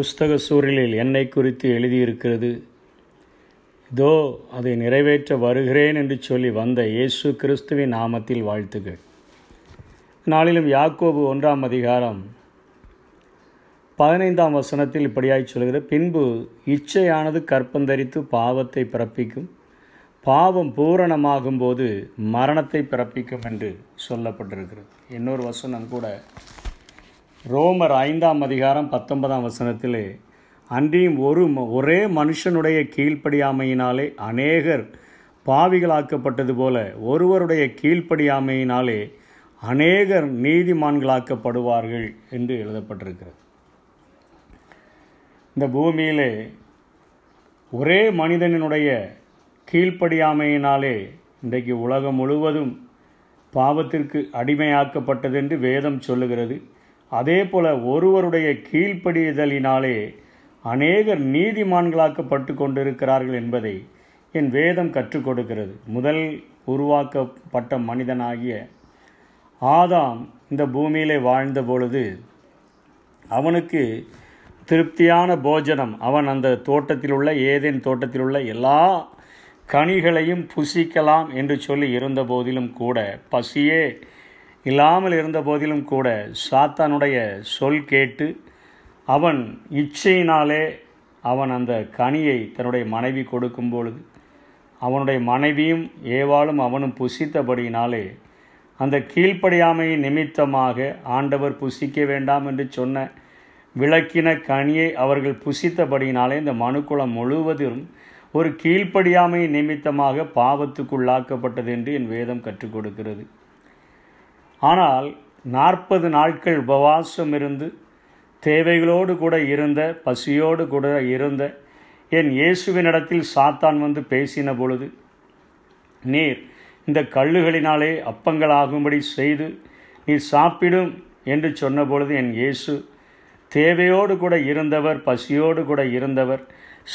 புஸ்தக சூழலில் என்னை குறித்து எழுதியிருக்கிறது. இதோ அதை நிறைவேற்ற வருகிறேன் என்று சொல்லி வந்த இயேசு கிறிஸ்துவின் நாமத்தில் வாழ்த்துகள். நாளிலும் யாக்கோபு ஒன்றாம் அதிகாரம் பதினைந்தாம் வசனத்தில் இப்படியாய் சொல்கிற பின்பு இச்சையானது கற்பந்தரித்து பாவத்தை பிறப்பிக்கும். பாவம் பூரணமாகும் போது மரணத்தை பிறப்பிக்கும் என்று சொல்லப்பட்டிருக்கிறது. இன்னொரு வசனம் கூட ரோமர் ஐந்தாம் அதிகாரம் பத்தொன்பதாம் வசனத்திலே அன்றியும் ஒரு ம- ஒரே மனுஷனுடைய கீழ்ப்படியாமையினாலே அநேகர் பாவிகளாக்கப்பட்டது போல ஒருவருடைய கீழ்ப்படியாமையினாலே அநேகர் நீதிமான்களாக்கப்படுவார்கள் என்று எழுதப்பட்டிருக்கிறது. இந்த பூமியிலே ஒரே மனிதனினுடைய கீழ்ப்படியாமையினாலே இன்றைக்கு உலகம் முழுவதும் பாவத்திற்கு அடிமையாக்கப்பட்டது என்று வேதம் சொல்லுகிறது. அதே போல ஒருவருடைய கீழ்ப்படிதலினாலே அநேகர் நீதிமான்களாக்கப்பட்டு கொண்டிருக்கிறார்கள் என்பதை என் வேதம் கற்றுக் கொடுக்கிறது. முதல் உருவாக்கப்பட்ட மனிதனாகிய ஆதாம் இந்த பூமியிலே வாழ்ந்த பொழுது அவனுக்கு திருப்தியான போஜனம். அவன் அந்த தோட்டத்தில் உள்ள ஏதேன் தோட்டத்தில் உள்ள எல்லா கனிகளையும் புசிக்கலாம் என்று சொல்லி இருந்த போதிலும் கூட பசியே இல்லாமல் இருந்த போதிலும் கூட சாத்தானுடைய சொல் கேட்டு அவன் இச்சையினாலே அவன் அந்த கனியை தன்னுடைய மனைவி கொடுக்கும் பொழுது அவனுடைய மனைவியும் ஏவாளும் அவனும் புசித்தபடியினாலே அந்த கீழ்ப்படியாமையின் நிமித்தமாக ஆண்டவர் புசிக்க வேண்டாம் என்று சொன்ன விளக்கின கனியை அவர்கள் புசித்தபடியினாலே இந்த மனுக்குலம் முழுவதும் ஒரு கீழ்ப்படியாமை நிமித்தமாக பாவத்துக்குள்ளாக்கப்பட்டது என்று என் வேதம் கற்றுக் கொடுக்கிறது. ஆனால் நாற்பது நாட்கள் உபவாசம் இருந்து தேவைகளோடு கூட இருந்த பசியோடு கூட இருந்த என் இயேசுவினிடத்தில் சாத்தான் வந்து பேசின பொழுது நீர் இந்த கல்லுகளினாலே அப்பங்களாகும்படி செய்து நீர் சாப்பிடும் என்று சொன்னபொழுது என் இயேசு தேவையோடு கூட இருந்தவர் பசியோடு கூட இருந்தவர்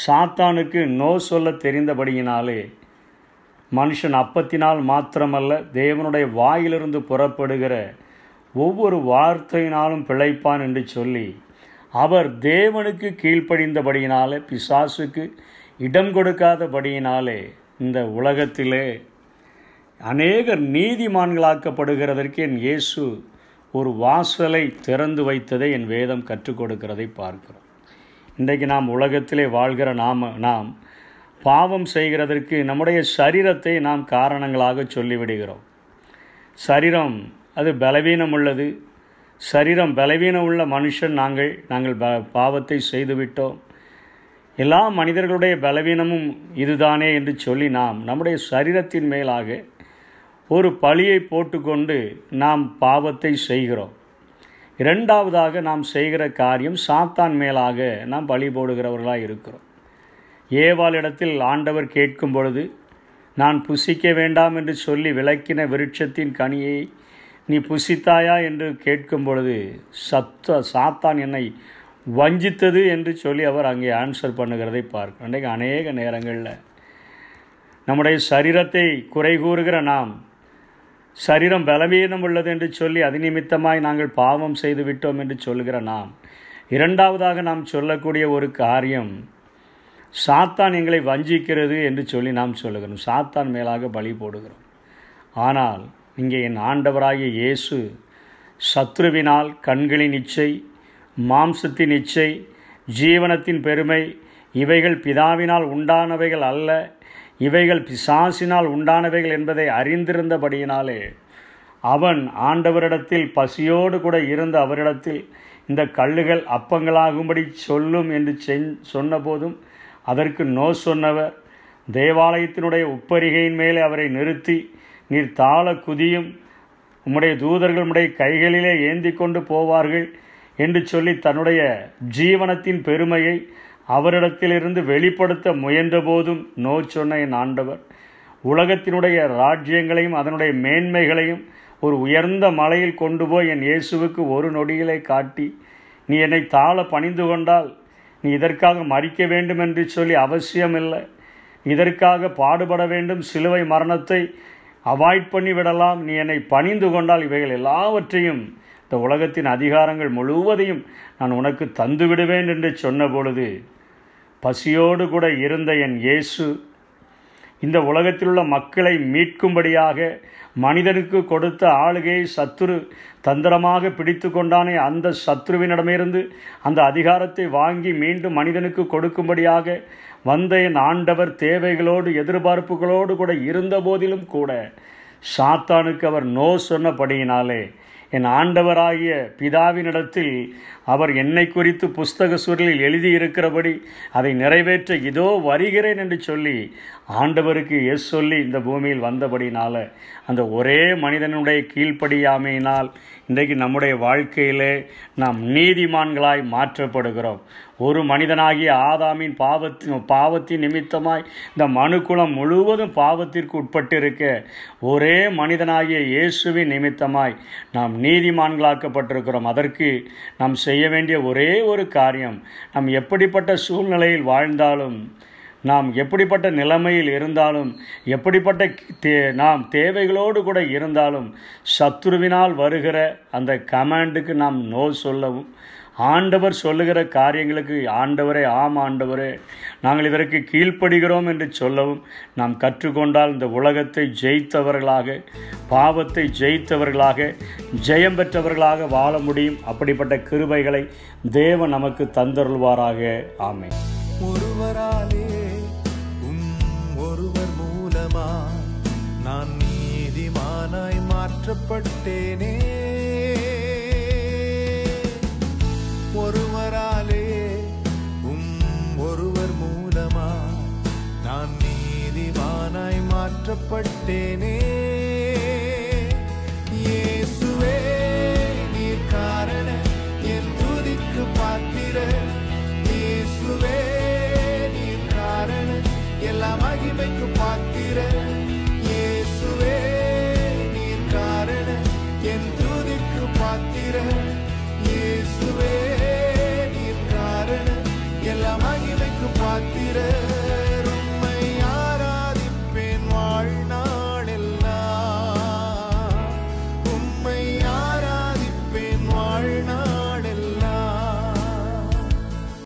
சாத்தானுக்கு நோ சொல்ல தெரிந்தபடியினாலே மனுஷன் அப்பத்தினால் மாத்திரமல்ல தேவனுடைய வாயிலிருந்து புறப்படுகிற ஒவ்வொரு வார்த்தையினாலும் பிழைப்பான் என்று சொல்லி அவர் தேவனுக்கு கீழ்ப்படிந்தபடியினாலே பிசாசுக்கு இடம் கொடுக்காதபடியினாலே இந்த உலகத்திலே அநேகர் நீதிமான்களாக்கப்படுகிறதற்கு என் இயேசு ஒரு வாசலை திறந்து வைத்ததை என் வேதம் கற்றுக் கொடுக்கிறதை பார்க்கிறோம். இன்றைக்கு நாம் உலகத்திலே வாழ்கிற நாம் நாம் பாவம் செய்கிறதற்கு நம்முடைய சரீரத்தை நாம் காரணங்களாக சொல்லிவிடுகிறோம். சரீரம் அது பலவீனம் உள்ளது. சரீரம் பலவீனம் உள்ள மனுஷன் நாங்கள் நாங்கள் ப பாவத்தை செய்துவிட்டோம். எல்லா மனிதர்களுடைய பலவீனமும் இதுதானே என்று சொல்லி நாம் நம்முடைய சரீரத்தின் மேலாக ஒரு பழியை போட்டுக்கொண்டு நாம் பாவத்தை செய்கிறோம். இரண்டாவதாக நாம் செய்கிற காரியம் சாத்தான் மேலாக நாம் பழி போடுகிறவர்களாக இருக்கிறோம். ஏவாளிடத்தில் ஆண்டவர் கேட்கும் பொழுது நான் புசிக்க வேண்டாம் என்று சொல்லி விளக்கின விருட்சத்தின் கனியை நீ புசித்தாயா? என்று கேட்கும் பொழுது சத்த சாத்தான் என்னை வஞ்சித்தது என்று சொல்லி அவர் அங்கே ஆன்சர் பண்ணுகிறதை பார்க்கிறோம். அன்றைக்கு அநேக நேரங்களில் நம்முடைய சரீரத்தை குறை கூறுகிற நாம் சரீரம் பலவீனம் உள்ளது என்று சொல்லி அதிநிமித்தமாய் நாங்கள் பாவம் செய்து விட்டோம் என்று சொல்லுகிற நாம் இரண்டாவதாக நாம் சொல்லக்கூடிய ஒரு காரியம் சாத்தான் எங்களை வஞ்சிக்கிறது என்று சொல்லி நாம் சொல்லுகிறோம். சாத்தான் மேலாக பலி போடுகிறோம். ஆனால் இங்கே என் ஆண்டவராகிய இயேசு சத்ருவினால் கண்களின் இச்சை மாம்சத்தின் இச்சை ஜீவனத்தின் பெருமை இவைகள் பிதாவினால் உண்டானவைகள் அல்ல இவைகள் பிசாசினால் உண்டானவைகள் என்பதை அறிந்திருந்தபடியினாலே அவன் ஆண்டவரிடத்தில் பசியோடு கூட இருந்த அவரிடத்தில் இந்த கல்லுகள் அப்பங்களாகும்படி சொல்லும் என்று சென் சொன்னபோதும் அதற்கு நோ சொன்னவர். தேவாலயத்தினுடைய உப்பரிகையின் மேலே அவரை நிறுத்தி நீர் தாள குதியும். உம்முடைய தூதர்கள் உம்முடைய கைகளிலே ஏந்தி கொண்டு போவார்கள் என்று சொல்லி தன்னுடைய ஜீவனத்தின் பெருமையை அவரிடத்திலிருந்து வெளிப்படுத்த முயன்றபோதும் நோ சொன்ன என் ஆண்டவர். உலகத்தினுடைய ராஜ்யங்களையும் அதனுடைய மேன்மைகளையும் ஒரு உயர்ந்த மலையில் கொண்டு போய் என் இயேசுவுக்கு ஒரு நொடியிலே காட்டி நீ என்னை தாழ பணிந்து கொண்டால் நீ இதற்காக மறிக்க வேண்டும் என்று சொல்லி அவசியமில்லை. இதற்காக பாடுபட வேண்டும். சிலுவை மரணத்தை அவாய்ட் பண்ணி விடலாம். நீ என்னை பணிந்து கொண்டால் இவைகள் எல்லாவற்றையும் இந்த உலகத்தின் அதிகாரங்கள் முழுவதையும் நான் உனக்கு தந்துவிடுவேன் என்று சொன்ன பொழுது பசியோடு கூட இருந்த என் இயேசு இந்த உலகத்தில் உள்ள மக்களை மீட்கும்படியாக மனிதனுக்கு கொடுத்த ஆளுகையை சத்துரு தந்திரமாக பிடித்து கொண்டானே அந்த சத்ருவினிடமிருந்து அந்த அதிகாரத்தை வாங்கி மீண்டும் மனிதனுக்கு கொடுக்கும்படியாக வந்த என் ஆண்டவர் தேவைகளோடு எதிர்பார்ப்புகளோடு கூட இருந்த போதிலும் கூட சாத்தானுக்கு அவர் நோ சொன்னபடியினாலே என் ஆண்டவராகிய பிதாவினிடத்தில் அவர் என்னை குறித்து புஸ்தக சுருளில் எழுதியிருக்கிறபடி அதை நிறைவேற்ற இதோ வருகிறேன் என்று சொல்லி ஆண்டவருக்கு எஸ் சொல்லி இந்த பூமியில் வந்தபடினால அந்த ஒரே மனிதனுடைய கீழ்ப்படியாமையினால் இன்றைக்கு நம்முடைய வாழ்க்கையிலே நாம் நீதிமான்களாய் மாற்றப்படுகிறோம். ஒரு மனிதனாகிய ஆதாமின் பாவத்தின் பாவத்தின் நிமித்தமாய் இந்த மனுக்குளம் முழுவதும் பாவத்திற்கு உட்பட்டிருக்க ஒரே மனிதனாகிய இயேசுவின் நிமித்தமாய் நாம் நீதிமான்களாக்கப்பட்டிருக்கிறோம். அதற்கு நாம் செய்ய வேண்டிய ஒரே ஒரு காரியம் நாம் எப்படிப்பட்ட சூழ்நிலையில் வாழ்ந்தாலும் நாம் எப்படிப்பட்ட நிலைமையில் இருந்தாலும் எப்படிப்பட்ட தே நாம் தேவைகளோடு கூட இருந்தாலும் சத்ருவினால் வருகிற அந்த கமாண்டுக்கு நாம் நோ சொல்லவும் ஆண்டவர் சொல்லுகிற காரியங்களுக்கு ஆண்டவரே ஆம் ஆண்டவரே நாங்கள் இதற்கு கீழ்ப்படுகிறோம் என்று சொல்லவும் நாம் கற்றுக்கொண்டால் இந்த உலகத்தை ஜெயித்தவர்களாக பாவத்தை ஜெயித்தவர்களாக ஜெயம் பெற்றவர்களாக வாழ முடியும். அப்படிப்பட்ட கிருபைகளை தேவன் நமக்கு தந்தருள்வாராக. ஆமை ஒருவராலே மாற்றப்பட்டேனே ஒருவராலே உம் ஒருவர் மூலமா நான் நீதிமானாய் மாற்றப்பட்டேனே. partiré.